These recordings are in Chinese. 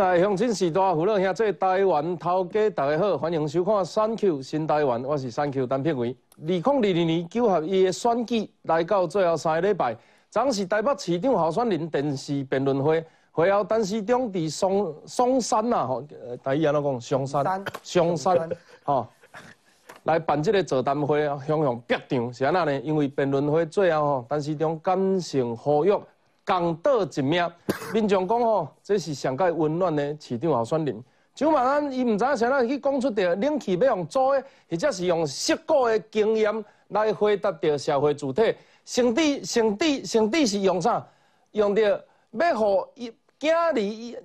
爱乡亲时代，父老兄弟，台湾头家大家好，欢迎收看《三 Q 新台湾》，我是三 Q 单片伟。二零二二年九合一的选举来到最后三个礼拜，昨是台北市长候选人电视辩论会，会后陈市长伫松松山呐，吼，台语安怎讲？松山，松山，吼，来办这个座谈会啊，向向逼场是安那呢？因为辩论会最后吼，陈市长。感性呼吁。共岛一命，民众讲吼，这是上界温暖的市长候选人。就嘛咱伊毋知影啥人去讲出着冷气要用租的，或者是用实故的经验来回答着社会主体。甚至甚至甚至是用啥？用着要互伊囝儿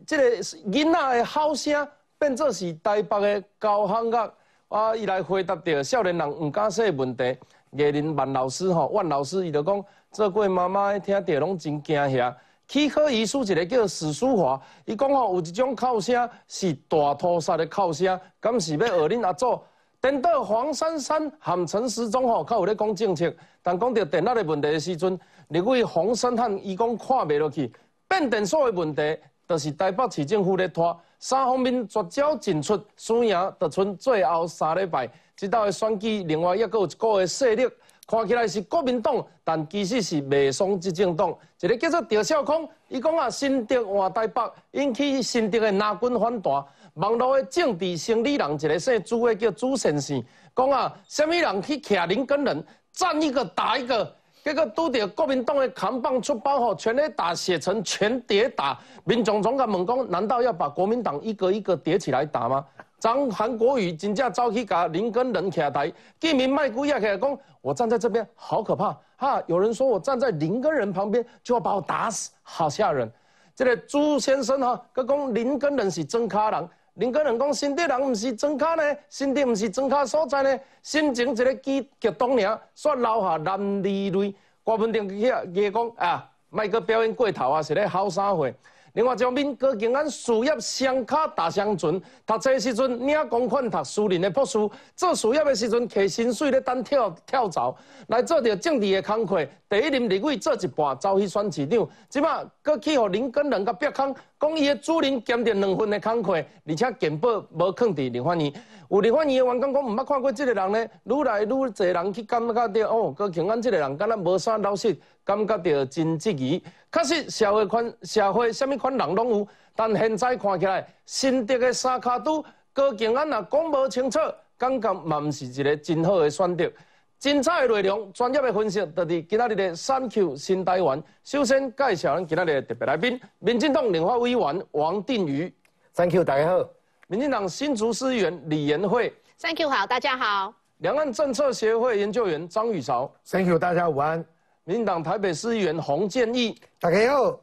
即个囡仔的吼声变做是台北的交响乐啊！伊来回答着少年人毋敢说的问题。艺人万老师吼，万老师伊就讲。做过妈妈听着拢真惊吓。去考医书一个叫史书华，伊讲吼有一种哭声是大屠杀的哭声，敢是要学恁阿祖？等到黄珊珊含陈时中吼，较有咧讲政策，但讲到电脑的问题的时阵，立委黄珊珊伊讲看袂落去，变电所的问题，就是台北市政府咧拖，三方面绝招尽出，输赢就剩最后三礼拜，直到选举，另外一个有一个的势力。看起来是国民党，但其实是未双执政党。一个叫做赵少康，伊讲啊，新竹换台北，引起新竹的南军反弹。网络的政治生理人，一个姓朱的叫朱先生，讲啊，什么人去徛林跟人战一个打一个，结果拄着国民党的扛棒出包后，全力打写成全叠打。民众总敢问讲，难道要把国民党一个一个叠起来打吗？张韩国瑜真正走去甲林根人徛台，见面卖古也起来讲，我站在这边好可怕哈！有人说我站在林根人旁边就要把我打死，好吓人。这个朱先生哈，佮讲林根人是真卡人，林根人讲新竹人唔是真卡呢，新竹唔是真卡所在呢，心情一个激激动尔，煞留下男儿泪。郭文定去去讲啊，卖个表演过头啊，是咧好啥货？另外，将民国警安事业双卡大相存，读册时阵领公款，读私人的博士；做事业的时阵，摕薪水咧等跳跳槽，来做着政治的工课。第一任立委做一半，走去选市长，即马搁去互林根人甲别康，讲伊的主任兼着两份的工课，而且健保无坑伫立法院。有立法院的员工讲，毋捌看过即个人呢，愈来愈侪人去感觉到哦，郭庆安即个人敢若无啥老实，感觉着真质疑。确实，社会款社会什么款人拢有，但现在看起来，新的三卡都郭庆安若讲无清楚，感觉嘛毋是一个真好的选择。精彩的内容，专业的分析，就是今仔日的三 Q 新台湾。首先介绍咱今仔日的特别来宾，民进党领发委员王定宇。三 Q 大家好。民进党新竹市议员李延惠。Thank you 好，大家好。两岸政策协会研究员张宇韶。Thank you 大家午安。民进党台北市议员洪建义。大家好。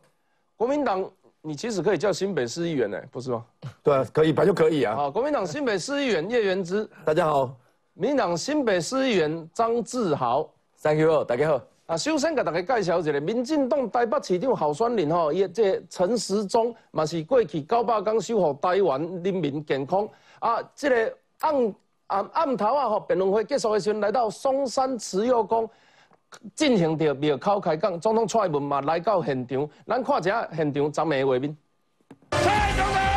国民党，你其实可以叫新北市议员呢，不是吗？对，可以，本来就可以啊。好，国民党新北市议员叶元之。大家好。民进党新北市议员张志豪，Thank you，大家好。啊，首先给大家介绍一下，民进党台北市长候选人吼，伊这陈时中嘛是过去九百天守护台湾人民健康。啊，这个暗暗暗头啊，吼，辩论会结束的时阵，来到松山慈幼宫进行着庙口开讲，总统蔡文嘛来到现场，咱看一下现场昨暝的画面。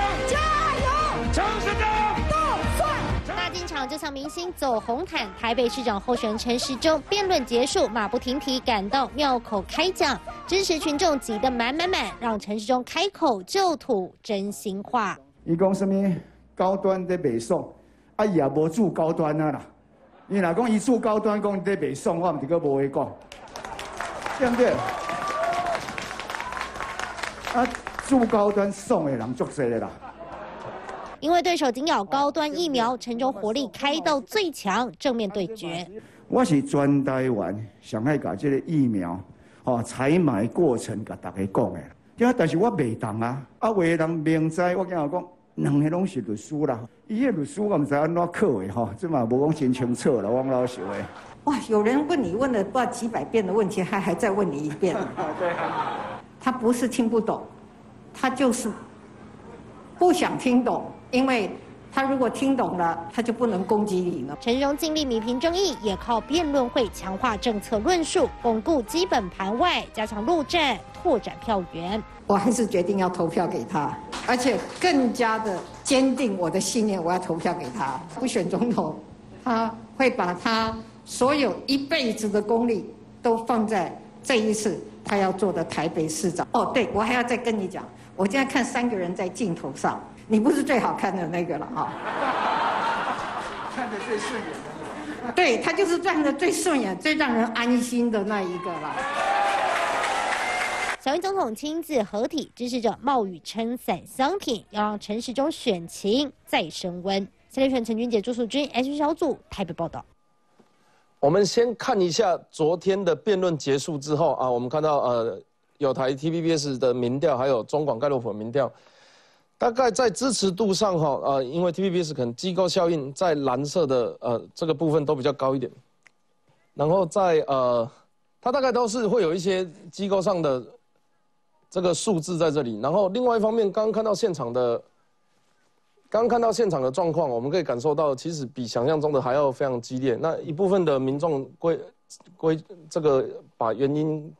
这场明星走红毯，台北市长候选人陈时中辩论结束，马不停蹄赶到庙口开讲，支持群众挤得满满满，让陈时中开口就吐真心话。伊讲什么高端的北宋，啊也无住高端啊啦。伊若讲伊住高端，讲在北宋，我毋是个无话讲，对不对？啊，住高端送的人足多的啦。因为对手紧咬高端疫苗，陈中火力开到最强，正面对决。我是专台湾上海搞这个疫苗，哦，采买过程甲大家讲的。对啊，但是我未当啊，啊，为人明知我跟我讲，两个拢是律师啦，伊个律师我唔知安怎考的哈，这嘛无讲真清楚了，王老师诶。哇，有人问你问了不知道几百遍的问题，还还再问你一遍。对。他不是听不懂，他就是不想听懂。因为他如果听懂了，他就不能攻击你了。陈时中尽力米平争议，也靠辩论会强化政策论述，巩固基本盘外，加强陆战，拓展票源。我还是决定要投票给他，而且更加的坚定我的信念，我要投票给他。不选总统，他会把他所有一辈子的功力都放在这一次他要做的台北市长。哦，对，我还要再跟你讲，我现在看三个人在镜头上。你不是最好看的那个了哈，看着最顺眼的，对他就是站的最顺眼、最让人安心的那一个了。小英总统亲自合体，支持者冒雨撑伞相挺，要让陈时中选情再升温。三立选陈君杰、朱淑君 H 小组台北报道。我们先看一下昨天的辩论结束之后啊，我们看到呃有台 TVBS 的民调，还有中广盖洛普的民调。大概在支持度上哈，呃，因为 TVBS 可能机构效应在蓝色的呃这个部分都比较高一点，然后在呃，它大概都是会有一些机构上的这个数字在这里。然后另外一方面，刚刚看到现场的，刚刚看到现场的状况，我们可以感受到，其实比想象中的还要非常激烈。那一部分的民众归归这个把原因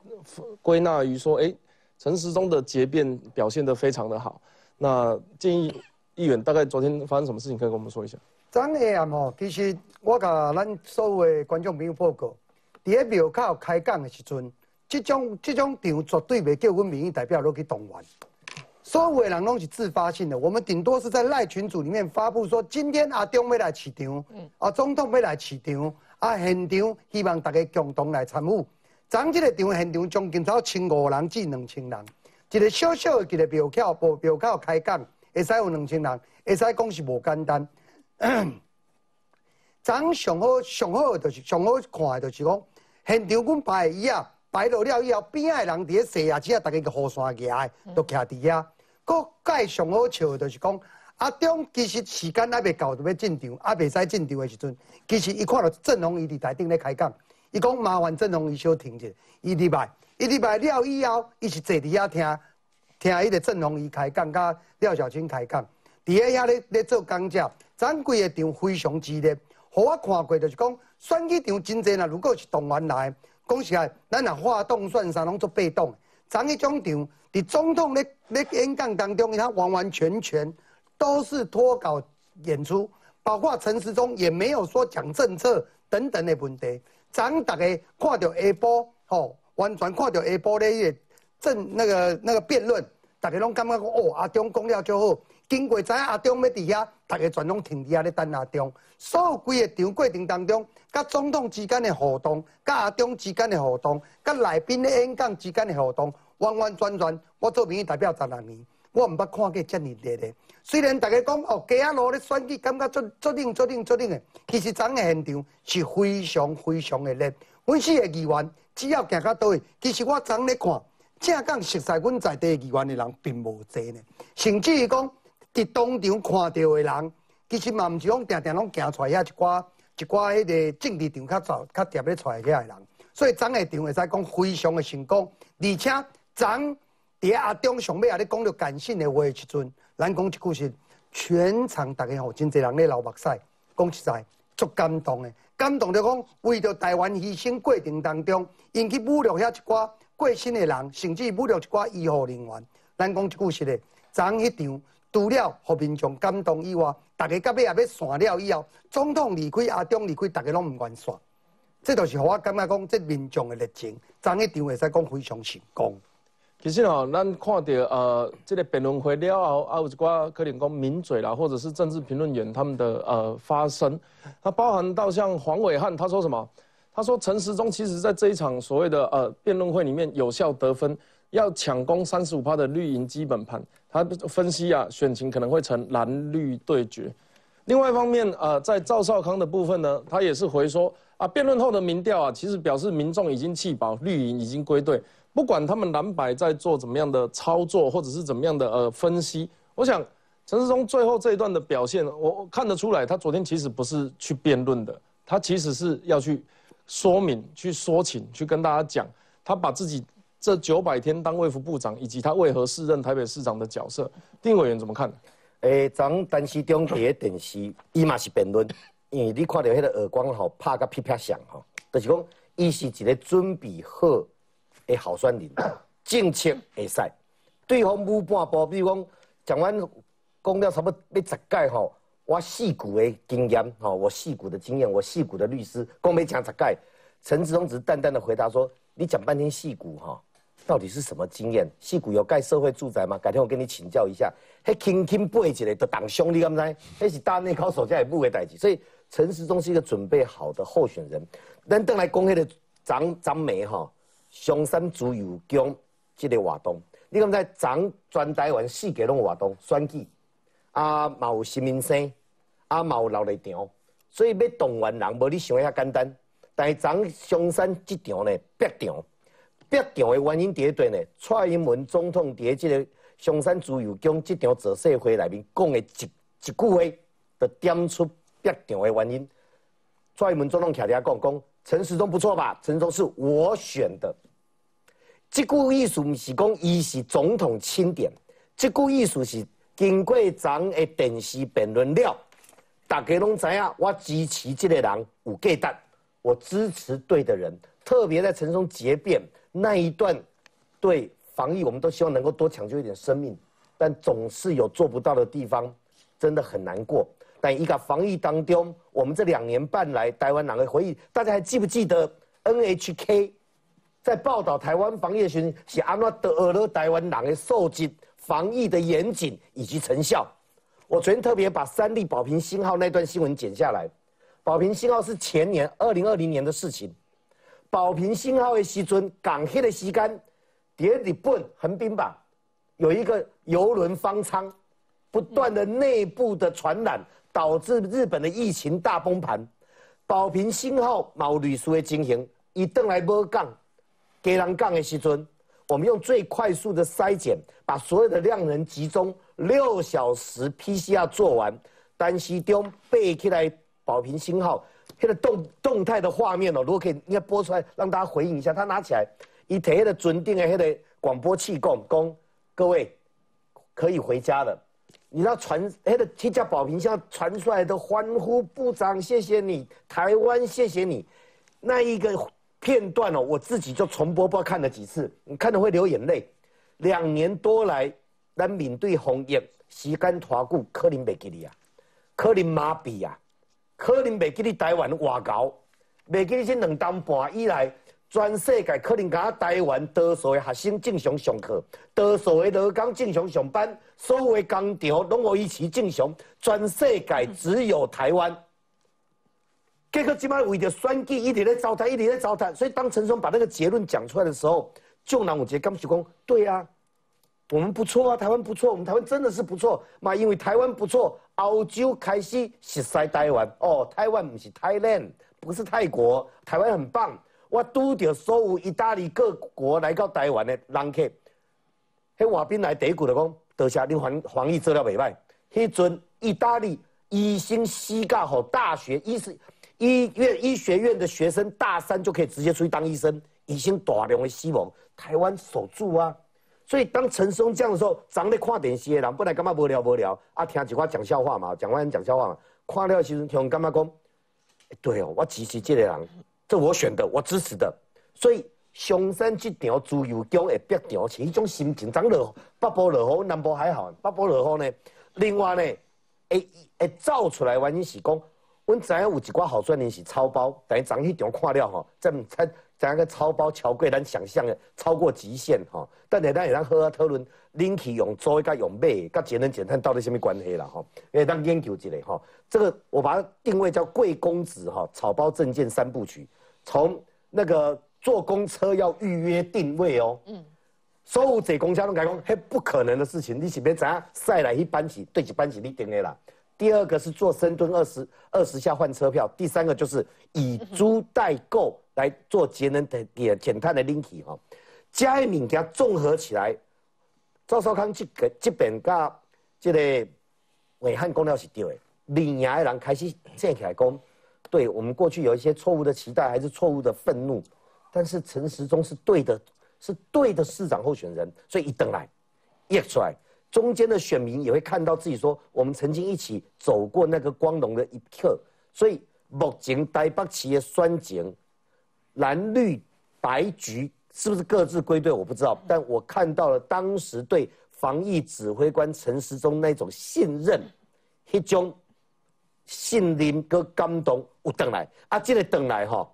归纳于说，哎，陈时中的结辩表现得非常的好。那建议议员大概昨天发生什么事情，可以跟我们说一下。昨下暗吼，其实我甲咱所有的观众朋友报告，伫咧庙口开讲的时阵，这种这种场绝对袂叫阮民意代表落去动员。所有的人拢是自发性的，我们顶多是在赖群组里面发布说，今天阿中要来市场，啊总统要来市场，啊现场希望大家共同来参与。昨这个场现场将近超千五人至两千人。一个小小的一个庙口，无庙口开讲，会使有两千人，会使讲是无简单。昨上好上好的就是上好看的，就是讲现场阮摆椅啊，摆落了以后，边仔的人伫咧坐啊，只啊，大家个雨伞夹的，都徛伫遐。个介上好笑的，就是讲阿中其实时间还未到，就要进场，还袂使进场的时阵，其实伊看到郑龙伊伫台顶咧开讲，伊讲麻烦郑龙伊小停者，伊入来。伊入来了以后，伊是坐伫遐听听迄个郑鸿仪开讲，甲廖小青开讲，伫遐遐咧咧做讲者，咱规个场非常激烈。互我看过就是讲，选举场真济啦，如果是动员来，讲实在，咱若发动算啥拢做被动。咱迄种场，伫总统咧咧演讲当中，伊他完完全全都是脱稿演出，包括陈时中也没有说讲政策等等的问题。咱大家看到下晡吼。完全看到下晡咧，个正那个那个辩论，大家拢感觉讲哦，阿中讲了就好。经过知影阿中要伫遐，大家全拢停伫遐咧等阿中。所有规个场过程当中，甲总统之间的互动，甲阿中之间的互动，甲来宾的演讲之间的互动，完完全全，我做民意代表十六年，我毋捌看过遮尔热的。虽然大家讲哦，街仔路咧选举，感觉足足冷足冷足冷的，其实昨个现场是非常非常的热。阮四个议员。只要行到倒位，其实我昨咧看，正讲熟悉阮在地议员的人并无侪呢。甚至于讲，伫当场看到的人，其实嘛毋是讲定定拢行出来遐一寡一寡迄个政治场较早较特别出来遐的人。所以昨个场会使讲非常的成功，而且昨伫阿中上尾也咧讲着感性的话的时阵，咱讲一句是全场大家吼真侪人咧流目屎，讲实在足感动的。感动着讲，为着台湾牺牲过程当中，因去侮辱遐一寡过身的人，甚至侮辱一寡医护人员。咱讲一句实的，昨迄场除了互民众感动以外，大家到尾也要散了以后，总统离开，阿中离开，大家拢唔愿散。这就是互我感觉讲，这民众的热情，昨迄场会使讲非常成功。其实哦，咱看到呃，这个辩论会了后，啊有一寡可能讲名嘴啦，或者是政治评论员他们的呃发声，它包含到像黄伟汉，他说什么？他说陈时中其实在这一场所谓的呃辩论会里面有效得分，要抢攻三十五趴的绿营基本盘。他分析啊，选情可能会成蓝绿对决。另外一方面，呃，在赵少康的部分呢，他也是回说啊，辩论后的民调啊，其实表示民众已经弃保，绿营已经归队。不管他们蓝白在做怎么样的操作，或者是怎么样的呃分析，我想陈世忠最后这一段的表现，我看得出来，他昨天其实不是去辩论的，他其实是要去说明、去说情、去跟大家讲，他把自己这九百天当卫福部长，以及他为何适任台北市长的角色。丁委员怎么看？诶，昨陈时中伫个电视，伊嘛是辩论，因为你看到迄个耳光吼拍甲噼啪响吼，就是讲伊是一个准备好的候选人，政策会使。对方武半步，比如讲，讲完讲了差不多要十届吼，我戏骨的经验吼，我戏骨的经验，我戏骨的律师，讲要讲十届，陈志忠只是淡淡的回答说：“你讲半天戏骨哈。”到底是什么经验？戏骨有盖社会住宅吗？改天我跟你请教一下。嘿，轻轻背起来的党兄，你敢不知？那是大内考手下也不会代志。所以陈时中是一个准备好的候选人。咱等来公开的张张梅哈，香山自由宫这个活动，你敢知？张全台湾四个拢活动选举，啊，嘛有新民生，啊，嘛有老立场，所以要动员人，无你想遐简单。但是张香山这场呢，别场。必场的原因第一对呢，蔡英文总统伫即个香山自由宫即场造势会内面讲的一一句话，就点出必场的原因。蔡英文总统徛伫遐讲讲，陈时中不错吧？陈时中是我选的。这句意思毋是讲伊是总统钦点，这句意思是经过昨的电视辩论了，大家拢知影我支持这个人有价值，我支持对的人，特别在陈时中结辩。那一段对防疫，我们都希望能够多抢救一点生命，但总是有做不到的地方，真的很难过。但一个防疫当中，我们这两年半来台湾哪个回忆？大家还记不记得 NHK 在报道台湾防疫时，是安怎得了台湾人的受击防疫的严谨以及成效？我昨天特别把三立保平星号那段新闻剪下来。保平星号是前年二零二零年的事情。保平信号的时阵，港黑的西干，叠里本横滨吧，有一个游轮方舱，不断的内部的传染，导致日本的疫情大崩盘。保平信号毛律师的经营，一登来波杠，给人杠的时阵，我们用最快速的筛检，把所有的量能集中，六小时 PCR 做完，单西中背起来保平信号。那个动动态的画面哦，如果可以，应该播出来让大家回应一下。他拿起来，一台的准定的那个广播器供供各位可以回家了。你知道传那个七家保平箱传出来的欢呼，部长谢谢你，台湾谢谢你，那一个片段哦，我自己就重播，不知道看了几次，你看了会流眼泪。两年多来，咱面对红疫，时间拖久，可能袂记你啊，可能麻痹啊。可能袂记你台湾外交，袂记你这两年半以来，全世界可能甲台湾多数的学生正常上课，多数的劳工正常上班，所有的工厂拢维持正常，全世界只有台湾。结果即摆为着选举，一直在糟蹋，一直在糟蹋。所以当陈松把那个结论讲出来的时候，众人有觉感受讲，对啊。我们不错啊，台湾不错，我们台湾真的是不错嘛。因为台湾不错，澳洲开始实塞台湾哦。台湾不是 Thailand，不是泰国，台湾很棒。我拄着所有意大利各国来到台湾的人客，迄外宾来第一句就讲：多谢你防防疫做了袂歹。迄阵意大利医生西教好大学医师医院医学院的学生大三就可以直接出去当医生，已经大量的希望台湾守住啊。所以当陈松这样的时候，长咧看电视的人本来感觉无聊无聊，啊，听几话讲笑话嘛，讲完讲笑话嘛，看了时阵听感觉讲，对哦，我支持这个人，这我选的，我支持的。所以香山这条自由宫的必场是一种心情，长落北部落雨，南部还好，北部落雨呢。另外呢，会会造出来原因是讲，阮知影有一寡候选人是超包，但是昨迄场看了吼，真才。怎样个超包超过？咱想象的超过极限吼。但是咱也当好好讨论，冷气用租甲用买，甲节能减碳到底什么关系啦？吼，因为当研究一下吼。这个我把它定位叫贵公子哈，草包证件三部曲。从那个坐公车要预约定位哦。嗯。所有坐公交拢讲，嘿，不可能的事情。你是要怎样赛来一班起，对一班起你定的啦。第二个是做深蹲二十二十下换车票。第三个就是以租代购。来做节能的减减碳的 link 哈，加一物件综合起来，赵少康这个这边甲这个伟汉公料是对的，领牙的人开始站起来讲，对我们过去有一些错误的期待，还是错误的愤怒，但是陈时中是对的，是对的市长候选人，所以一等来，一出来，中间的选民也会看到自己说，我们曾经一起走过那个光荣的一刻。所以目前台北市的选情，蓝绿白橘是不是各自归队，我不知道。但我看到了当时对防疫指挥官陈时中那种信任，一种信任跟感动有等来啊，这个等来哈，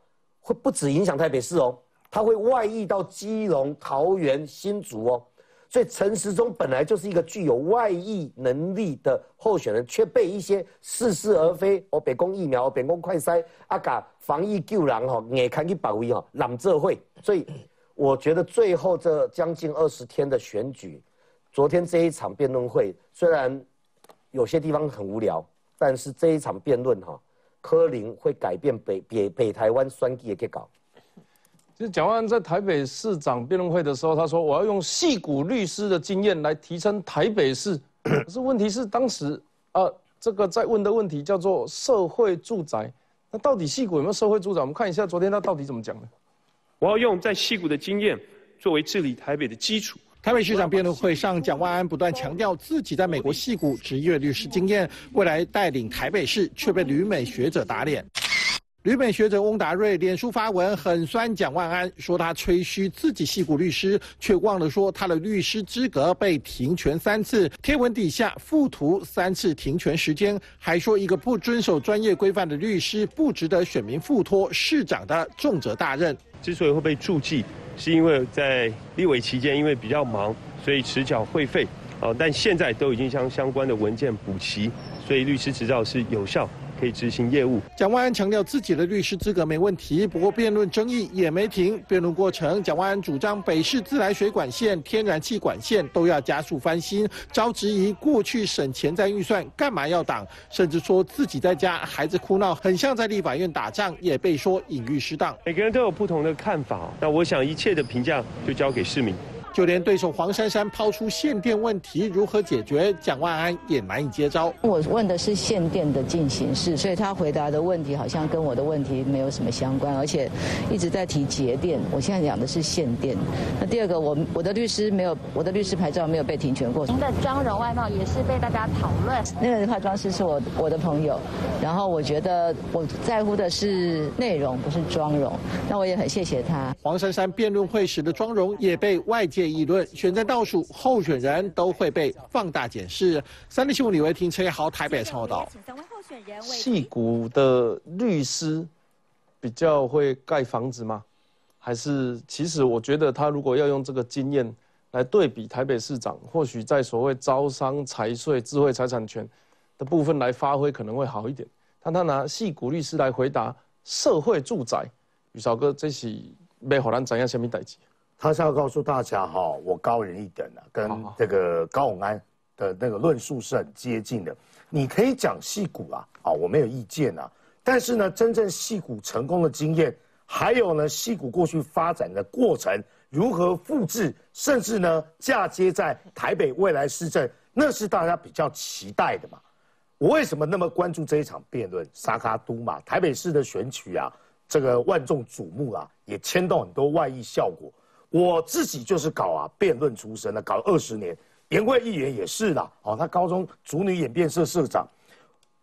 会不止影响台北市哦，它会外溢到基隆、桃园、新竹哦。所以陈时中本来就是一个具有外溢能力的候选人，却被一些似是而非哦，北宫疫苗、北宫快筛、啊，甲防疫救人哈，眼看去保卫哈，揽这会。所以我觉得最后这将近二十天的选举，昨天这一场辩论会虽然有些地方很无聊，但是这一场辩论哈，柯林会改变北北北台湾选举的结果。其实蒋万安在台北市长辩论会的时候，他说我要用戏骨律师的经验来提升台北市。可是问题是当时啊，这个在问的问题叫做社会住宅，那到底戏骨有没有社会住宅？我们看一下昨天他到底怎么讲的。我要用在戏骨的经验作为治理台北的基础。台北市长辩论会上，蒋万安不断强调自己在美国戏骨职业律师经验，未来带领台北市，却被旅美学者打脸。旅美学者翁达瑞脸书发文很酸蒋万安，说他吹嘘自己系股律师，却忘了说他的律师资格被停权三次。贴文底下附图三次停权时间，还说一个不遵守专业规范的律师不值得选民付托市长的重责大任。之所以会被注记，是因为在立委期间因为比较忙，所以迟缴会费。哦，但现在都已经将相关的文件补齐，所以律师执照是有效。可以执行业务。蒋万安强调自己的律师资格没问题，不过辩论争议也没停。辩论过程，蒋万安主张北市自来水管线、天然气管线都要加速翻新，遭质疑过去省前瞻预算干嘛要挡，甚至说自己在家孩子哭闹，很像在立法院打仗，也被说隐喻失当。每个人都有不同的看法，那我想一切的评价就交给市民。就连对手黄珊珊抛出限电问题如何解决，蒋万安也难以接招。我问的是限电的进行式，所以他回答的问题好像跟我的问题没有什么相关，而且一直在提节电。我现在讲的是限电。那第二个，我我的律师没有，我的律师牌照没有被停权过。您的妆容外貌也是被大家讨论。那个化妆师是我我的朋友，然后我觉得我在乎的是内容，不是妆容。那我也很谢谢他。黄珊珊辩论会时的妆容也被外界。议论选战倒数，候选人都会被放大检视。三立新闻李维婷、陈豪台北报道。戏骨的律师比较会盖房子吗？还是其实我觉得他如果要用这个经验来对比台北市长，或许在所谓招商、财税、智慧财产权的部分来发挥可能会好一点。但他拿戏骨律师来回答社会住宅，宇少哥这是要让咱怎样什么代志？他是要告诉大家哈，我高人一等啊，跟这个高永安的那个论述是很接近的。你可以讲戏骨啊，啊，我没有意见啊。但是呢，真正戏骨成功的经验，还有呢，戏骨过去发展的过程如何复制，甚至呢，嫁接在台北未来市政，那是大家比较期待的嘛。我为什么那么关注这一场辩论？沙卡都嘛，台北市的选举啊，这个万众瞩目啊，也牵动很多外溢效果。我自己就是搞啊辩论出身的，搞了二十年，严贵议员也是啦，哦，他高中主女演辩社社长，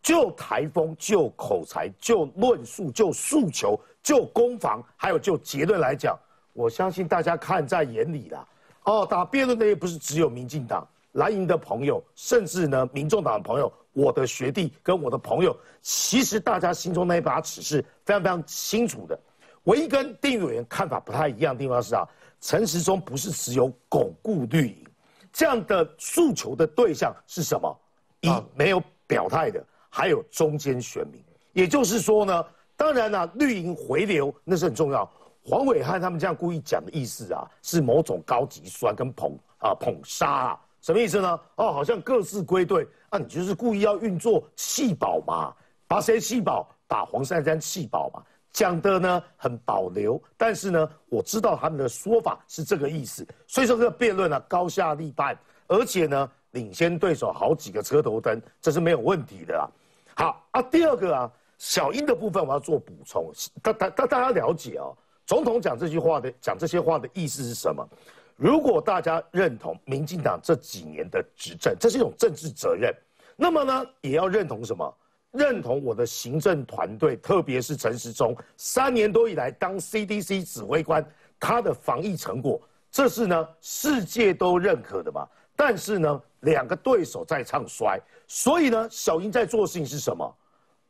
就台风、就口才、就论述、就诉求、就攻防，还有就结论来讲，我相信大家看在眼里了。哦，打辩论的也不是只有民进党、蓝营的朋友，甚至呢，民众党的朋友，我的学弟跟我的朋友，其实大家心中那一把尺是非常非常清楚的。唯一跟定委员看法不太一样的地方是啊。陈时中不是只有巩固绿营这样的诉求的对象是什么？一没有表态的，还有中间选民。也就是说呢，当然了，绿营回流那是很重要。黄伟汉他们这样故意讲的意思啊，是某种高级酸跟捧啊捧杀啊，什么意思呢？哦，好像各自归队啊，你就是故意要运作气保嘛，把谁气保？把黄珊珊气保嘛。讲的呢很保留，但是呢，我知道他们的说法是这个意思，所以说这个辩论呢高下立判，而且呢领先对手好几个车头灯，这是没有问题的啦。好啊，第二个啊，小英的部分我要做补充，大大大大家了解哦，总统讲这句话的讲这些话的意思是什么？如果大家认同民进党这几年的执政，这是一种政治责任，那么呢，也要认同什么？认同我的行政团队，特别是陈时中三年多以来当 CDC 指挥官，他的防疫成果，这是呢世界都认可的嘛。但是呢，两个对手在唱衰，所以呢，小英在做事情是什么？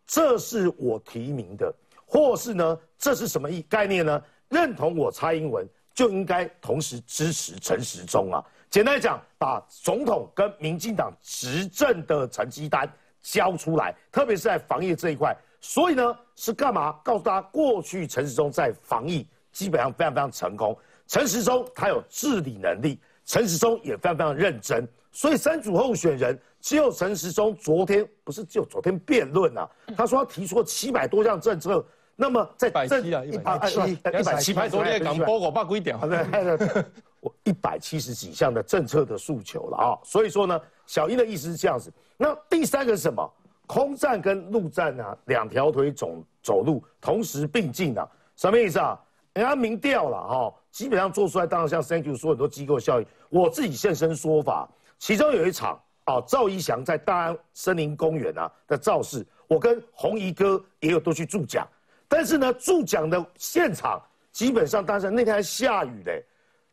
这是我提名的，或是呢，这是什么意概念呢？认同我蔡英文，就应该同时支持陈时中啊。简单讲，把总统跟民进党执政的成绩单。交出来，特别是在防疫这一块，所以呢是干嘛？告诉大家，过去陈时中在防疫基本上非常非常成功。陈时中他有治理能力，陈时中也非常非常认真。所以三组候选人只有陈时中昨天不是只有昨天辩论啊，他说他提出了七百多项政策，那么在一百七啊，一百七，一百七，昨天讲包我八规点，对，我一百七十几项的政策的诉求了啊。所以说呢，小英的意思是这样子。那第三个是什么？空战跟陆战啊，两条腿走走路，同时并进啊，什么意思啊？人家民调了哈，基本上做出来，当然像 Thank you 说很多机构效应，我自己现身说法，其中有一场啊，赵一翔在大安森林公园啊的造势，我跟红衣哥也有都去助讲，但是呢，助讲的现场基本上当时那天还下雨嘞。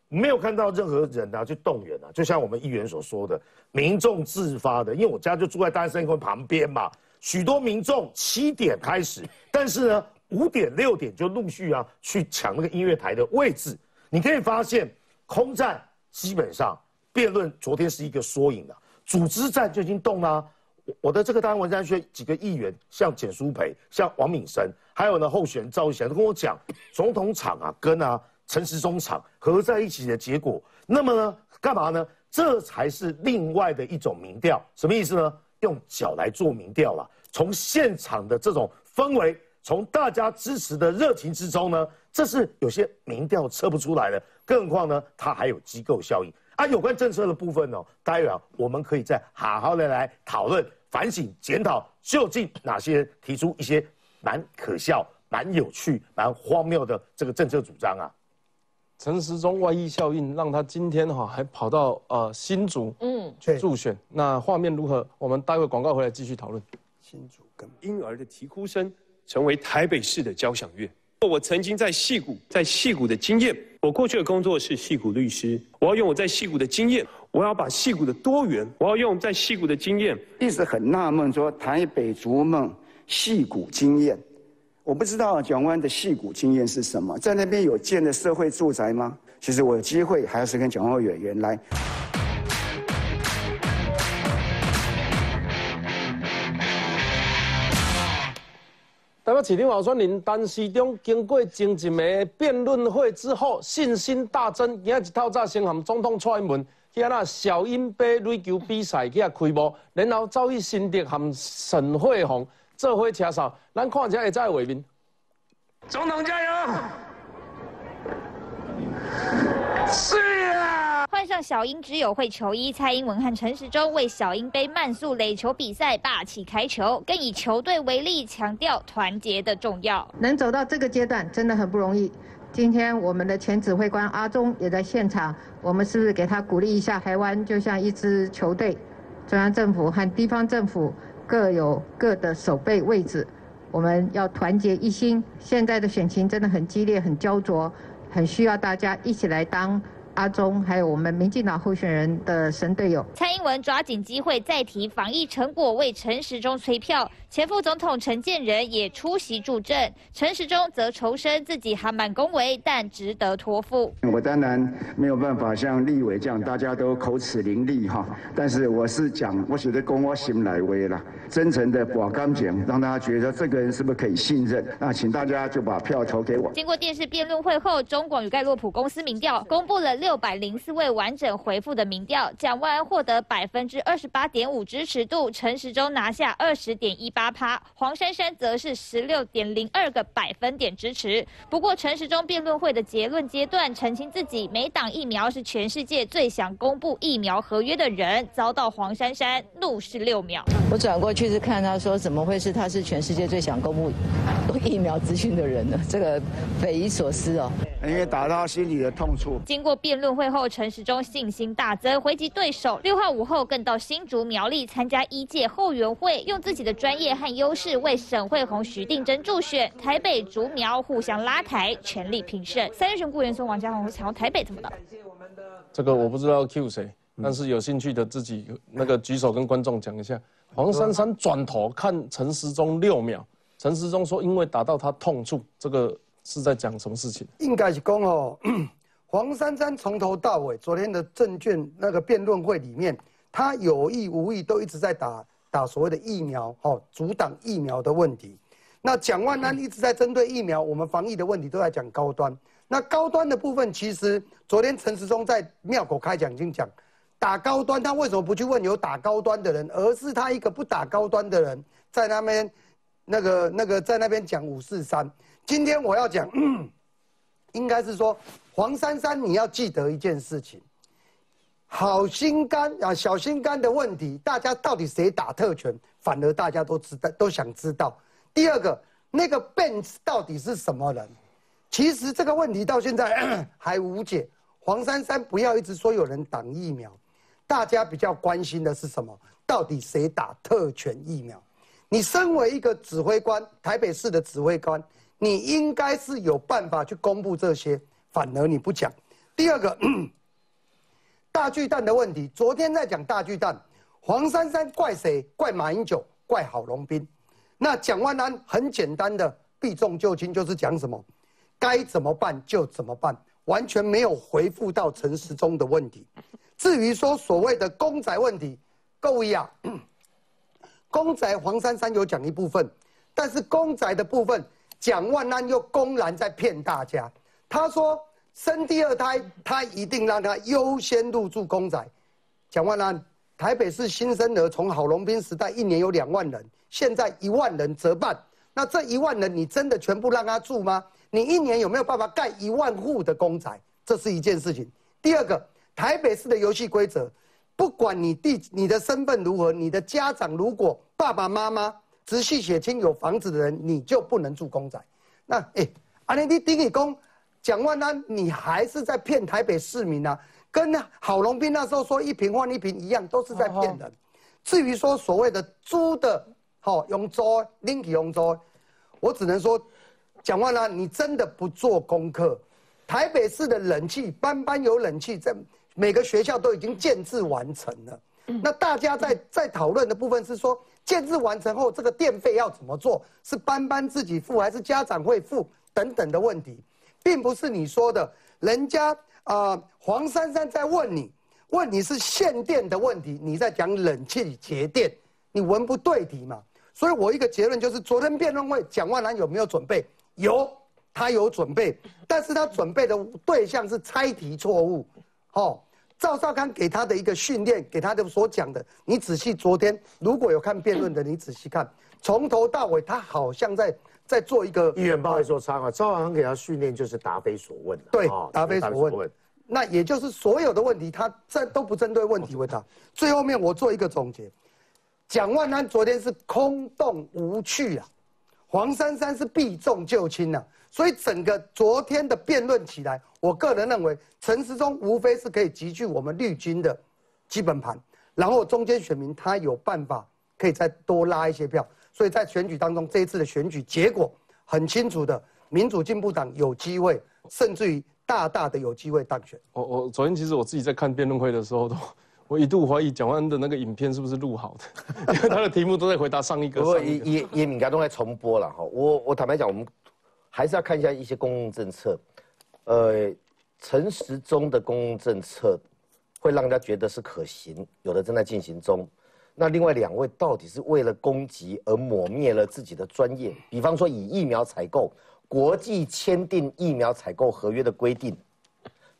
没有看到任何人啊去动员啊，就像我们议员所说的，民众自发的，因为我家就住在大安森林公旁边嘛，许多民众七点开始，但是呢五点六点就陆续啊去抢那个音乐台的位置。你可以发现，空战基本上辩论昨天是一个缩影了，组织战就已经动了。我的这个大安文山区几个议员，像简淑培、像王敏生，还有呢候选人赵一翔都跟我讲，总统场啊跟啊。陈时中场合在一起的结果，那么呢，干嘛呢？这才是另外的一种民调，什么意思呢？用脚来做民调了。从现场的这种氛围，从大家支持的热情之中呢，这是有些民调测不出来的。更何况呢，它还有机构效应啊。有关政策的部分呢，待会啊，我们可以再好好的来讨论、反省、检讨，究竟哪些人提出一些蛮可笑、蛮有趣、蛮荒谬的这个政策主张啊？陈时中外溢效应让他今天哈还跑到呃新竹嗯去助选，那画面如何？我们待会广告回来继续讨论。新竹跟婴儿的啼哭声成为台北市的交响乐。我曾经在戏谷，在戏谷的经验，我过去的工作是戏谷律师，我要用我在戏谷的经验，我要把戏谷的多元，我要用在戏谷的经验。一直很纳闷，说台北逐梦戏谷经验。我不知道蒋万的戏骨经验是什么，在那边有建的社会住宅吗？其实我有机会还是跟蒋万委员来。台北市长候选人陈时中经过前一的辩论会之后，信心大增。今日一透早先和总统蔡英文去那小鹰杯垒球比赛去开幕，然后走去新竹和沈惠宏。这回车手，咱看一下会在画面。总统加油！是啊！换上小英只有会球衣，蔡英文和陈时中为小英杯慢速垒球比赛霸气开球，更以球队为例，强调团结的重要。能走到这个阶段真的很不容易。今天我们的前指挥官阿中也在现场，我们是不是给他鼓励一下？台湾就像一支球队，中央政府和地方政府。各有各的守备位置，我们要团结一心。现在的选情真的很激烈、很焦灼，很需要大家一起来当。阿中还有我们民进党候选人的神队友蔡英文抓紧机会再提防疫成果为陈时中催票，前副总统陈建仁也出席助阵，陈时中则重申自己还蛮恭维，但值得托付。我当然没有办法像立委这样大家都口齿伶俐哈，但是我是讲我写的公我心来威了，真诚的把干讲，让大家觉得这个人是不是可以信任？那请大家就把票投给我。经过电视辩论会后，中广与盖洛普公司民调公布了。六百零四位完整回复的民调，蒋万安获得百分之二十八点五支持度，陈时中拿下二十点一八。八趴，黄珊珊则是十六点零二个百分点支持。不过陈时中辩论会的结论阶段澄清自己每党疫苗是全世界最想公布疫苗合约的人，遭到黄珊珊怒视六秒。我转过去是看他说怎么会是他是全世界最想公布疫苗资讯的人呢？这个匪夷所思哦。因为打到心里的痛处。经过辩论会后，陈时中信心大增，回击对手。六号午后更到新竹苗栗参加一届后援会，用自己的专业和优势为沈惠宏、徐定珍助选。台北竹苗互相拉台，全力平胜。三月选顾元松、王家宏想要台北怎么了？这个我不知道 Q 谁，但是有兴趣的自己那个举手跟观众讲一下。黄珊珊转头看陈时中六秒，陈时中说因为打到他痛处，这个是在讲什么事情？应该是讲哦，黄珊珊从头到尾，昨天的证券那个辩论会里面，他有意无意都一直在打打所谓的疫苗，哦，阻挡疫苗的问题。那蒋万安一直在针对疫苗，我们防疫的问题都在讲高端。那高端的部分，其实昨天陈时中在庙口开讲已经讲。打高端，他为什么不去问有打高端的人，而是他一个不打高端的人在那边，那个那个在那边讲五四三。今天我要讲，应该是说黄珊珊，你要记得一件事情，好心肝啊，小心肝的问题，大家到底谁打特权，反而大家都知道，都想知道。第二个，那个 Benz 到底是什么人？其实这个问题到现在 还无解。黄珊珊不要一直说有人挡疫苗。大家比较关心的是什么？到底谁打特权疫苗？你身为一个指挥官，台北市的指挥官，你应该是有办法去公布这些，反而你不讲。第二个，大巨蛋的问题，昨天在讲大巨蛋，黄珊珊怪谁？怪马英九，怪郝龙斌。那蒋万安很简单的避重就轻，就是讲什么，该怎么办就怎么办，完全没有回复到陈时中的问题。至于说所谓的公仔问题，各位啊，公仔黄珊珊有讲一部分，但是公仔的部分，蒋万安又公然在骗大家。他说生第二胎，他一定让他优先入住公仔。蒋万安，台北市新生儿从郝龙斌时代一年有两万人，现在一万人折半，那这一万人你真的全部让他住吗？你一年有没有办法盖一万户的公仔？这是一件事情。第二个。台北市的游戏规则，不管你弟你的身份如何，你的家长如果爸爸妈妈直系血亲有房子的人，你就不能住公仔。那哎，阿连你丁义公蒋万安，你还是在骗台北市民啊？跟郝龙斌那时候说一瓶换一瓶一样，都是在骗人。至于说所谓的租的，好用租拎起用租，我只能说，蒋万安，你真的不做功课。台北市的冷气班班有冷气在。每个学校都已经建制完成了，那大家在在讨论的部分是说，建制完成后这个电费要怎么做？是班班自己付还是家长会付等等的问题，并不是你说的，人家啊黄珊珊在问你，问你是限电的问题，你在讲冷气节电，你文不对题嘛？所以我一个结论就是，昨天辩论会蒋万南有没有准备？有，他有准备，但是他准备的对象是猜题错误，哦。赵少康给他的一个训练，给他的所讲的，你仔细昨天如果有看辩论的，你仔细看，从头到尾他好像在在做一个。议员不好意思说插话，赵少康给他训练就是答非所问对，答非所问。那也就是所有的问题，他这都不针对问题问他。最后面我做一个总结，蒋万安昨天是空洞无趣啊，黄珊珊是避重就轻呐。所以整个昨天的辩论起来，我个人认为陈时中无非是可以集聚我们绿军的基本盘，然后中间选民他有办法可以再多拉一些票。所以在选举当中，这一次的选举结果很清楚的，民主进步党有机会，甚至于大大的有机会当选。我我昨天其实我自己在看辩论会的时候，都我一度怀疑蒋万安的那个影片是不是录好的，因为他的题目都在回答上一个。不过也也也敏感都在重播了哈。我我坦白讲，我们。还是要看一下一些公共政策，呃，陈时中的公共政策会让人家觉得是可行，有的正在进行中。那另外两位到底是为了攻击而抹灭了自己的专业？比方说以疫苗采购，国际签订疫苗采购合约的规定，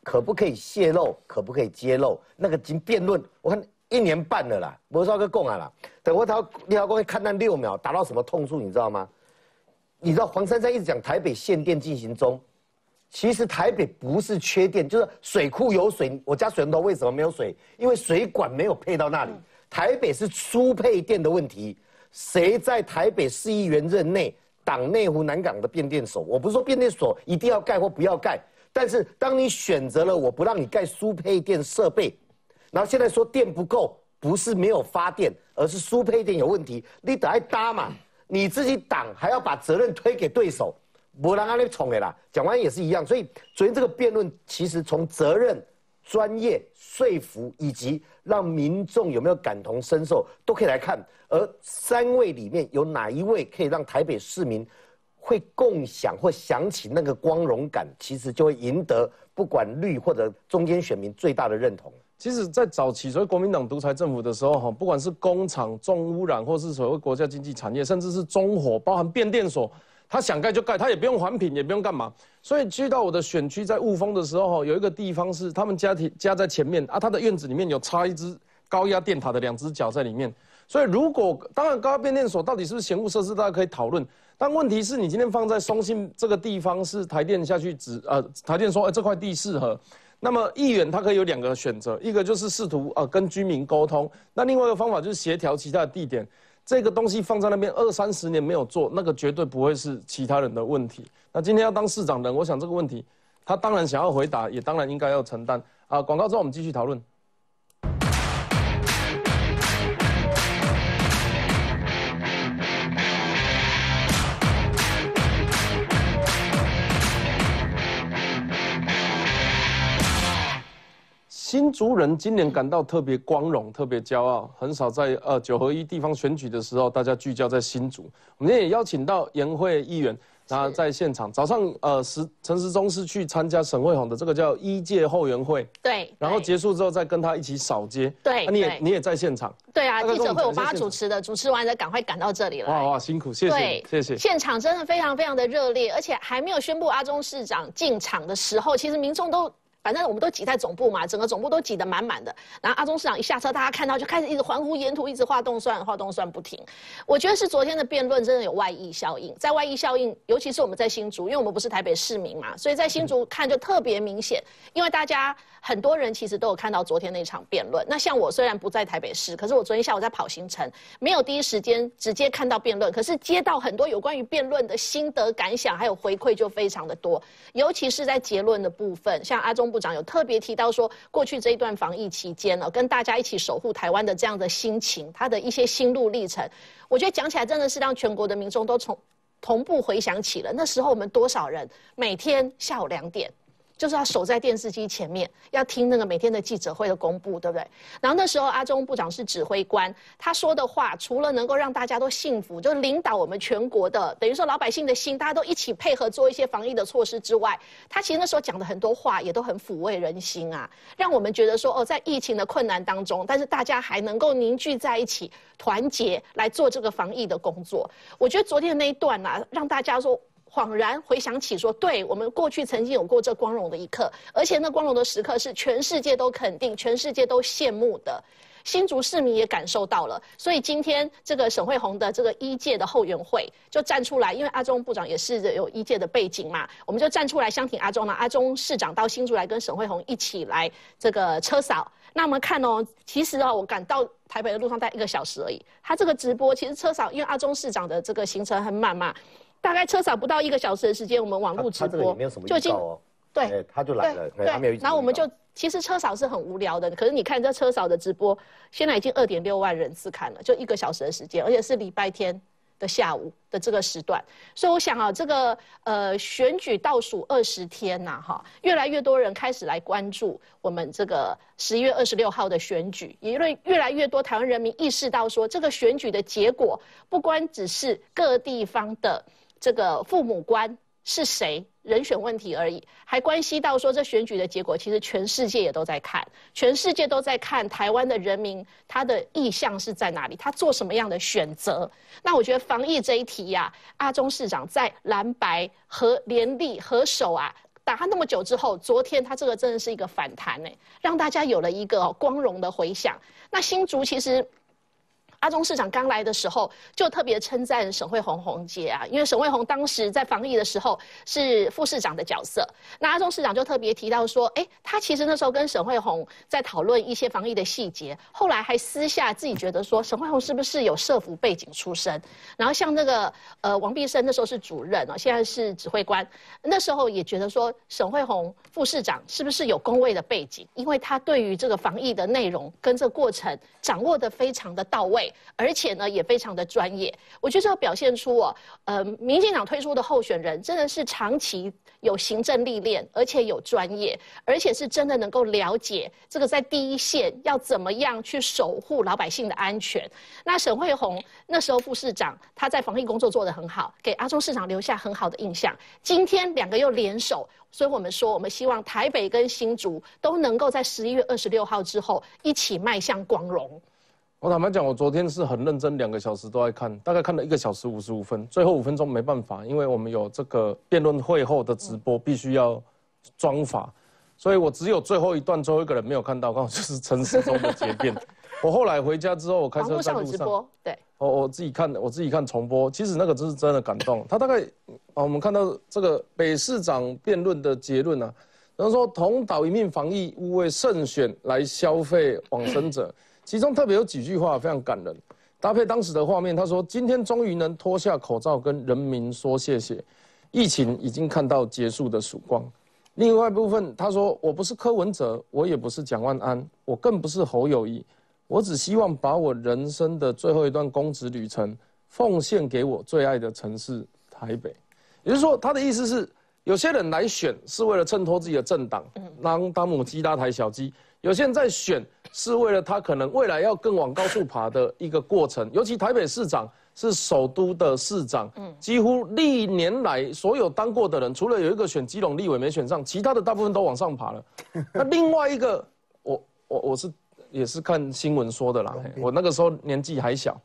可不可以泄露？可不可以揭露？那个已经辩论，我看一年半了啦，我说个讲啊啦，等我他李浩光看那六秒达到什么痛处，你知道吗？你知道黄珊珊一直讲台北限电进行中，其实台北不是缺电，就是水库有水，我家水龙头为什么没有水？因为水管没有配到那里。台北是输配电的问题，谁在台北市议员任内挡内湖南港的变电所？我不是说变电所一定要盖或不要盖，但是当你选择了我不让你盖输配电设备，然后现在说电不够，不是没有发电，而是输配电有问题，你得来搭嘛。你自己挡还要把责任推给对手，不让他那冲的啦。讲完也是一样，所以昨天这个辩论其实从责任、专业、说服以及让民众有没有感同身受都可以来看。而三位里面有哪一位可以让台北市民会共享或想起那个光荣感，其实就会赢得不管绿或者中间选民最大的认同。其实，在早期所谓国民党独裁政府的时候，哈，不管是工厂重污染，或是所谓国家经济产业，甚至是中火，包含变电所，他想盖就盖，他也不用环评，也不用干嘛。所以去到我的选区，在雾峰的时候，有一个地方是他们家庭家在前面啊，他的院子里面有插一支高压电塔的两只脚在里面。所以，如果当然高压变电所到底是不是闲物设施，大家可以讨论。但问题是你今天放在松信这个地方，是台电下去指呃，台电说，哎，这块地适合。那么议员他可以有两个选择，一个就是试图呃跟居民沟通，那另外一个方法就是协调其他的地点。这个东西放在那边二三十年没有做，那个绝对不会是其他人的问题。那今天要当市长的，我想这个问题他当然想要回答，也当然应该要承担。啊，广告之后我们继续讨论。新竹人今年感到特别光荣、特别骄傲，很少在呃九合一地方选举的时候，大家聚焦在新竹。我们今天也邀请到颜会议员，他在现场。早上呃，时陈时中是去参加沈惠宏的这个叫一届后援会，对，然后结束之后再跟他一起扫街，对，你也你也在现场，对啊，记者会我帮他主持的，主持完再赶快赶到这里了。哇哇，辛苦，谢谢，谢谢。现场真的非常非常的热烈，而且还没有宣布阿中市长进场的时候，其实民众都。反正我们都挤在总部嘛，整个总部都挤得满满的。然后阿中市长一下车，大家看到就开始一直欢呼，沿途一直画动算，画动算不停。我觉得是昨天的辩论真的有外溢效应，在外溢效应，尤其是我们在新竹，因为我们不是台北市民嘛，所以在新竹看就特别明显。因为大家很多人其实都有看到昨天那场辩论。那像我虽然不在台北市，可是我昨天下午在跑行程，没有第一时间直接看到辩论，可是接到很多有关于辩论的心得感想，还有回馈就非常的多。尤其是在结论的部分，像阿中部长有特别提到说，过去这一段防疫期间呢，跟大家一起守护台湾的这样的心情，他的一些心路历程，我觉得讲起来真的是让全国的民众都从同步回想起了那时候我们多少人每天下午两点。就是要守在电视机前面，要听那个每天的记者会的公布，对不对？然后那时候阿中部长是指挥官，他说的话除了能够让大家都幸福，就领导我们全国的，等于说老百姓的心，大家都一起配合做一些防疫的措施之外，他其实那时候讲的很多话也都很抚慰人心啊，让我们觉得说哦，在疫情的困难当中，但是大家还能够凝聚在一起，团结来做这个防疫的工作。我觉得昨天那一段啊，让大家说。恍然回想起，说对我们过去曾经有过这光荣的一刻，而且那光荣的时刻是全世界都肯定、全世界都羡慕的。新竹市民也感受到了，所以今天这个沈惠宏的这个一届的后援会就站出来，因为阿中部长也是有一届的背景嘛，我们就站出来相挺阿中呢。阿中市长到新竹来跟沈惠宏一起来这个车扫。那我们看哦，其实哦，我赶到台北的路上待一个小时而已。他这个直播其实车扫，因为阿中市长的这个行程很满嘛。大概车少不到一个小时的时间，我们网络直播就已经对，他就来了，对，然后我们就其实车少是很无聊的，可是你看这车少的直播，现在已经二点六万人次看了，就一个小时的时间，而且是礼拜天的下午的这个时段，所以我想啊，这个呃选举倒数二十天呐，哈，越来越多人开始来关注我们这个十一月二十六号的选举，因为越来越多台湾人民意识到说，这个选举的结果不光只是各地方的。这个父母官是谁人选问题而已，还关系到说这选举的结果，其实全世界也都在看，全世界都在看台湾的人民他的意向是在哪里，他做什么样的选择。那我觉得防疫这一题呀，阿中市长在蓝白和联立合手啊，打他那么久之后，昨天他这个真的是一个反弹呢，让大家有了一个光荣的回响。那新竹其实。阿中市长刚来的时候，就特别称赞沈惠红红姐啊，因为沈惠红当时在防疫的时候是副市长的角色。那阿中市长就特别提到说，哎，他其实那时候跟沈惠红在讨论一些防疫的细节，后来还私下自己觉得说，沈惠红是不是有社服背景出身？然后像那个呃王必胜那时候是主任哦，现在是指挥官，那时候也觉得说沈惠红副市长是不是有工位的背景？因为他对于这个防疫的内容跟这个过程掌握的非常的到位。而且呢，也非常的专业。我觉得这表现出哦，呃，民进党推出的候选人真的是长期有行政历练，而且有专业，而且是真的能够了解这个在第一线要怎么样去守护老百姓的安全。那沈惠宏那时候副市长，他在防疫工作做得很好，给阿中市长留下很好的印象。今天两个又联手，所以我们说，我们希望台北跟新竹都能够在十一月二十六号之后一起迈向光荣。我坦白讲，我昨天是很认真，两个小时都在看，大概看了一个小时五十五分，最后五分钟没办法，因为我们有这个辩论会后的直播，必须要装法，所以我只有最后一段最后一个人没有看到，刚好就是陈时中的结辩。我后来回家之后，我开车在路上，对，我我自己看，我自己看重播，其实那个真是真的感动。他大概啊，我们看到这个北市长辩论的结论啊，然后说同岛一命防疫，勿为胜选来消费往生者。其中特别有几句话非常感人，搭配当时的画面，他说：“今天终于能脱下口罩跟人民说谢谢，疫情已经看到结束的曙光。”另外一部分他说：“我不是柯文哲，我也不是蒋万安，我更不是侯友谊，我只希望把我人生的最后一段公职旅程奉献给我最爱的城市台北。”也就是说，他的意思是，有些人来选是为了衬托自己的政党，当当母鸡拉台小鸡。有些人在选，是为了他可能未来要更往高处爬的一个过程。尤其台北市长是首都的市长，嗯，几乎历年来所有当过的人，除了有一个选基隆立委没选上，其他的大部分都往上爬了。那另外一个，我我我是也是看新闻说的啦，我那个时候年纪还小，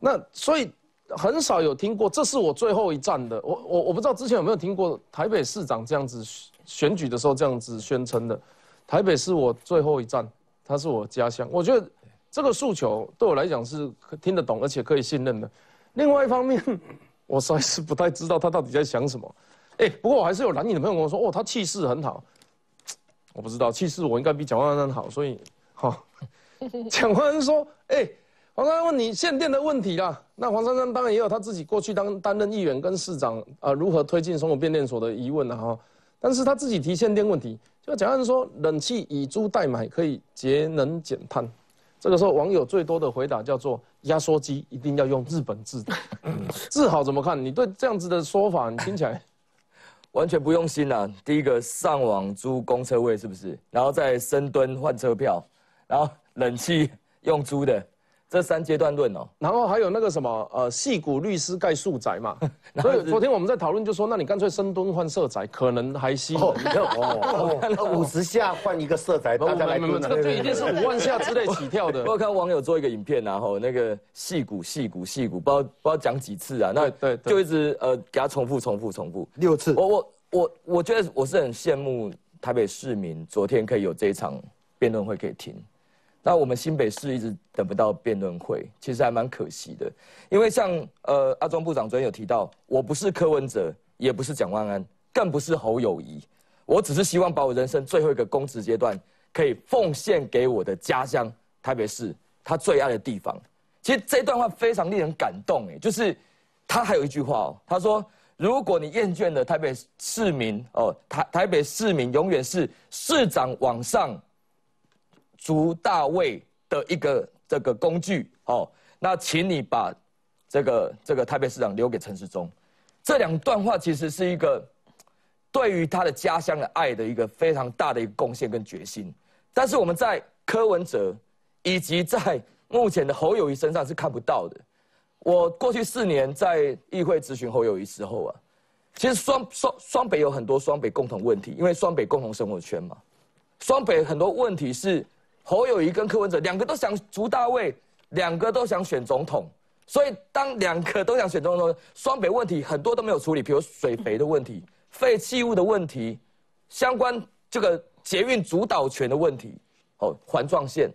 那所以很少有听过，这是我最后一站的。我我我不知道之前有没有听过台北市长这样子选举的时候这样子宣称的。台北是我最后一站，它是我家乡。我觉得这个诉求对我来讲是听得懂，而且可以信任的。另外一方面，我实在是不太知道他到底在想什么。哎，不过我还是有蓝营的朋友跟我说，哦，他气势很好。我不知道气势，我应该比蒋万安好，所以 好。蒋万安说，哎，黄珊珊问你限电的问题啦。那黄珊珊当然也有他自己过去当担任议员跟市长啊，如何推进生活变电所的疑问啊哈。但是他自己提限电问题。就讲案说，冷气以租代买可以节能减碳。这个时候网友最多的回答叫做压缩机一定要用日本制的。治好怎么看？你对这样子的说法，你听起来完全不用心啊！第一个上网租公车位是不是？然后再深蹲换车票，然后冷气用租的。这三阶段论哦，然后还有那个什么呃，戏骨律师盖素宅嘛，所以昨天我们在讨论就说，那你干脆深蹲换色宅，可能还吸 哦，五十下换一个色宅，大家来蹲，这个就一定是五万下之内起跳的。我看网友做一个影片，然后那个戏骨戏骨戏骨，不知道不知道讲几次啊？那对，就一直呃给他重复重复重复六次。我我我我觉得我是很羡慕台北市民，昨天可以有这一场辩论会可以听。那我们新北市一直等不到辩论会，其实还蛮可惜的。因为像呃阿中部长昨天有提到，我不是柯文哲，也不是蒋万安，更不是侯友谊，我只是希望把我人生最后一个公职阶段，可以奉献给我的家乡台北市，他最爱的地方。其实这段话非常令人感动，哎，就是他还有一句话哦，他说：如果你厌倦了台北市民哦，台台北市民永远是市长往上。足大位的一个这个工具哦，那请你把这个这个台北市长留给陈时中。这两段话其实是一个对于他的家乡的爱的一个非常大的一个贡献跟决心。但是我们在柯文哲以及在目前的侯友谊身上是看不到的。我过去四年在议会咨询侯友谊时候啊，其实双双双北有很多双北共同问题，因为双北共同生活圈嘛，双北很多问题是。侯友谊跟柯文哲两个都想逐大位，两个都想选总统，所以当两个都想选总统，双北问题很多都没有处理，比如水肥的问题、废弃物的问题，相关这个捷运主导权的问题，哦，环状线。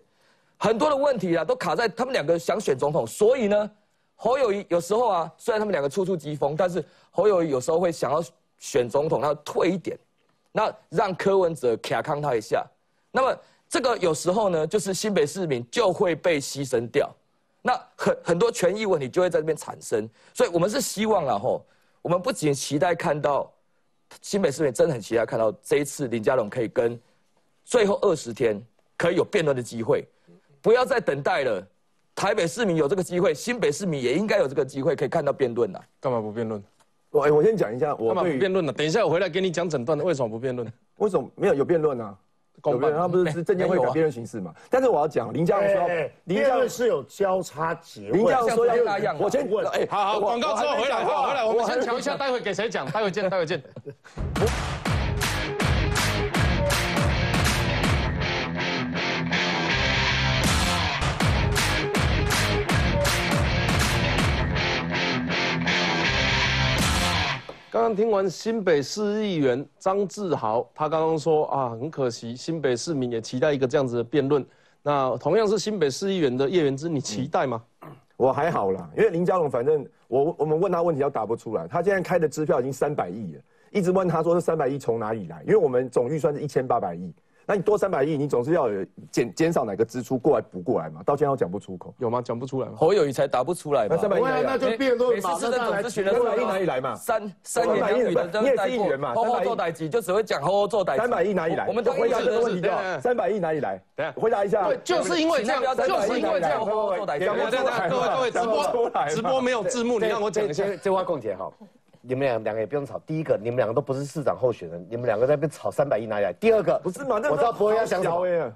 很多的问题啊，都卡在他们两个想选总统，所以呢，侯友谊有时候啊，虽然他们两个处处激风，但是侯友谊有时候会想要选总统，他要退一点，那让柯文哲卡康他一下，那么这个有时候呢，就是新北市民就会被牺牲掉，那很很多权益问题就会在这边产生，所以我们是希望啊，吼，我们不仅期待看到新北市民真的很期待看到这一次林佳龙可以跟最后二十天可以有辩论的机会，不要再等待了。台北市民有这个机会，新北市民也应该有这个机会可以看到辩论呐。干嘛不辩论？我哎我先讲一下，我干嘛不辩论呢？等一下我回来给你讲整段，为什么不辩论？为什么没有有辩论啊？有辩论，他不是是证监会没有啊改辩论形式嘛？但是我要讲林佳龙说哎，林佳龙是有交叉结林佳龙说要样啊我先问，哎，好好，广告之后回来，好，回来，我们先还没瞧一下，待会给谁讲？待会见，待会见。刚刚听完新北市议员张志豪，他刚刚说啊，很可惜，新北市民也期待一个这样子的辩论。那同样是新北市议员的叶元之，你期待吗？我还好啦，因为林佳龙反正我我们问他问题，他答不出来。他现在开的支票已经三百亿了，一直问他说这三百亿从哪里来？因为我们总预算是一千八百亿，那你多三百亿，你总是要有减减少哪个支出过来补过来嘛？到现在都讲不出口，有吗？讲不出来吗？侯友谊才答不出来嘛。那三百亿哪里来那就辩论嘛每次市政总咨询的时候三百亿哪里来嘛？三三言两语的你也是议员嘛吼吼三百亿做代级就只会讲吼吼做代级。三百亿哪里来？我们都回答这个问题就好。是是是三百亿哪里来？等下回答一下。对，就是因为这样，就是因为这样。吼吼做代级。讲不出来各位各位，直播直播没有字幕，你让我讲一下。这这话共姐哈，你们两两个也不用吵。第一个，你们两个都不是市长候选人，你们两个在那边吵三百亿哪里来？第二个，不是嘛？那我知道博威要想什么。么？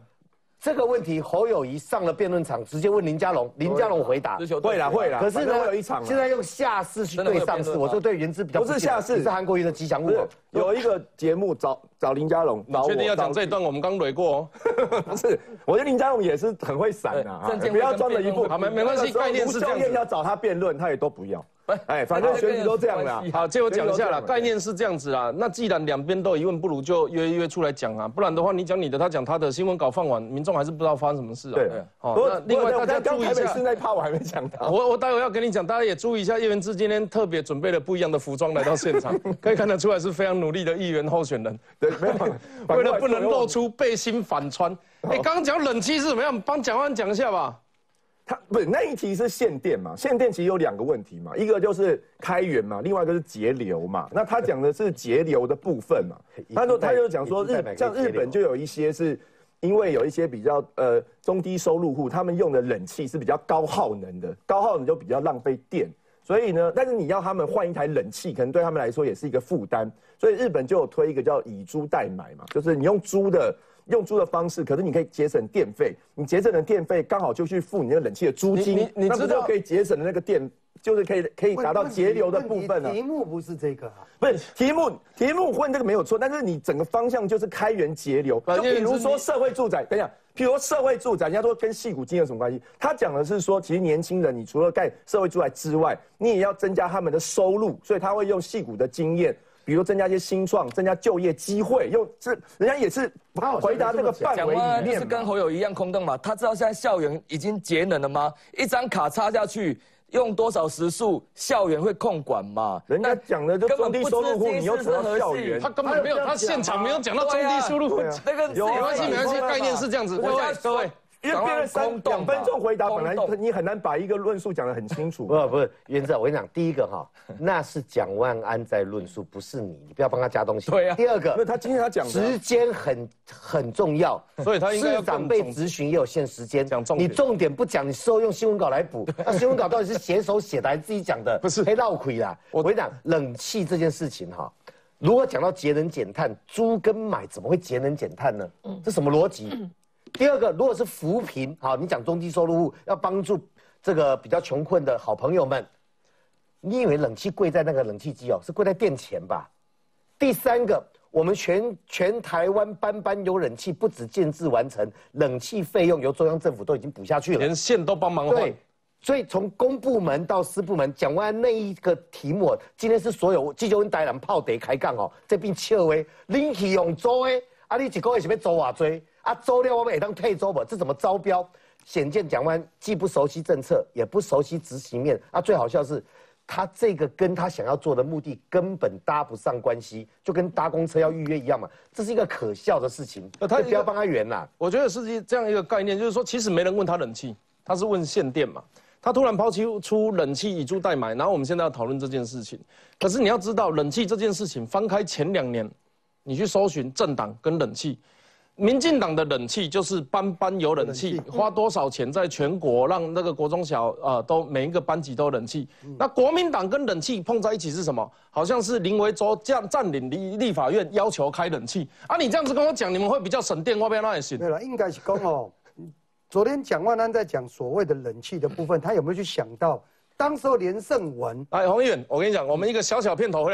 这个问题，侯友谊上了辩论场，直接问林佳龙，林佳龙回答。会啦会啦，可是呢有一场嘛，现在用下士去对上士，有辩论吗我就对原之比较不是下士是韩国瑜的吉祥物。有一个节目找找林佳龙，确定要讲找这一段？我们刚捋过哦。不是，我觉得林佳龙也是很会闪啊，不要装了一步好没没关系概念是这样要找他辩论，他也都不要。哎，反正选举都这样啦。好，借我讲一下啦，概念是这样子啦。那既然两边都有疑问，不如就约一约出来讲啊，不然的话，你讲你的，他讲他的，新闻稿放完，民众还是不知道发生什么事啊。对，好，另外大家注意一下台北市。那一趴我还没讲到。我我待会要跟你讲，大家也注意一下，叶元之今天特别准备了不一样的服装来到现场，可以看得出来是非常努力的议员候选人。对，没有。为了不能露出背心反穿，哎，刚刚讲冷气是怎么样？帮蒋万讲一下吧。他不是那一题是限电嘛？限电其实有两个问题嘛，一个就是开源嘛，另外一个是节流嘛。那他讲的是节流的部分嘛，他说他就讲说日像日本就有一些是。因为有一些比较呃中低收入户，他们用的冷气是比较高耗能的，高耗能就比较浪费电，所以呢，但是你要他们换一台冷气，可能对他们来说也是一个负担，所以日本就有推一个叫以租代买嘛，就是你用租的。用租的方式，可是你可以节省电费，你节省的电费刚好就去付你那个冷气的租金，你你知道就可以节省的那个电，就是可以可以达到节流的部分啊。题目不是这个啊。不是题目，题目混这个没有错，但是你整个方向就是开源节流。就比如说社会住宅，等一下，譬如说社会住宅，人家说跟戏骨金有什么关系？他讲的是说，其实年轻人你除了盖社会住宅之外，你也要增加他们的收入，所以他会用戏骨的经验。比如增加一些新创，增加就业机会，又这人家也是回答这个范围里面是跟侯友一样空洞嘛？他知道现在校园已经节能了吗？一张卡插下去。用多少时数，校园会控管嘛？人家讲的就中低收入户，你又扯到校园，他根本没有，他现场没有讲到中低收入户。那个没关系，没关系，概念是这样子。各位各位，因为变成三两分钟回答，本来你很难把一个论述讲得很清楚。不不是，原则我跟你讲，第一个哈，那是蒋万安在论述，不是你，你不要帮他加东西。对啊。第二个，那他今天他讲时间很很重要，所以他应该市长被质询也有限时间讲重，你重点不讲，你事后用新闻稿来补，那新闻稿到底是写手写的还是自己讲的？不是，黑闹亏啦。我跟你讲，冷气这件事情哈，如果讲到节能减碳，租跟买怎么会节能减碳呢？这什么逻辑？第二个，如果是扶贫，好，你讲中低收入户要帮助这个比较穷困的好朋友们，你以为冷气贵在那个冷气机哦，是贵在电钱吧？第三个，我们全全台湾班班有冷气，不止建制完成，冷气费用由中央政府都已经补下去了，连线都帮忙换。对，所以从公部门到私部门，讲完那一个题目，今天是所有记者跟台人泡茶开讲哦，这边笑诶，恁去用租诶，啊你一个月是要租偌多？啊周六我们也当退周吧？这怎么招标？显见蒋万既不熟悉政策，也不熟悉执行面。啊，最好笑是，他这个跟他想要做的目的根本搭不上关系，就跟搭公车要预约一样嘛。这是一个可笑的事情。呃他也不要帮他圆啦。我觉得是这样一个概念，就是说，其实没人问他冷气，他是问限电嘛。他突然抛弃出冷气以租代买，然后我们现在要讨论这件事情。可是你要知道，冷气这件事情，翻开前两年，你去搜寻政党跟冷气，民进党的冷气就是班班有冷气，花多少钱在全国让那个国中小呃都每一个班级都冷气。那国民党跟冷气碰在一起是什么？好像是林维洲占占领立立法院要求开冷气啊！你这样子跟我讲，你们会比较省电，我不要那也行。对了，应该是讲哦。昨天蒋万安在讲所谓的冷气的部分，他有没有去想到，当时候连胜文，哎，洪议员，我跟你讲，我们一个小小片头回来。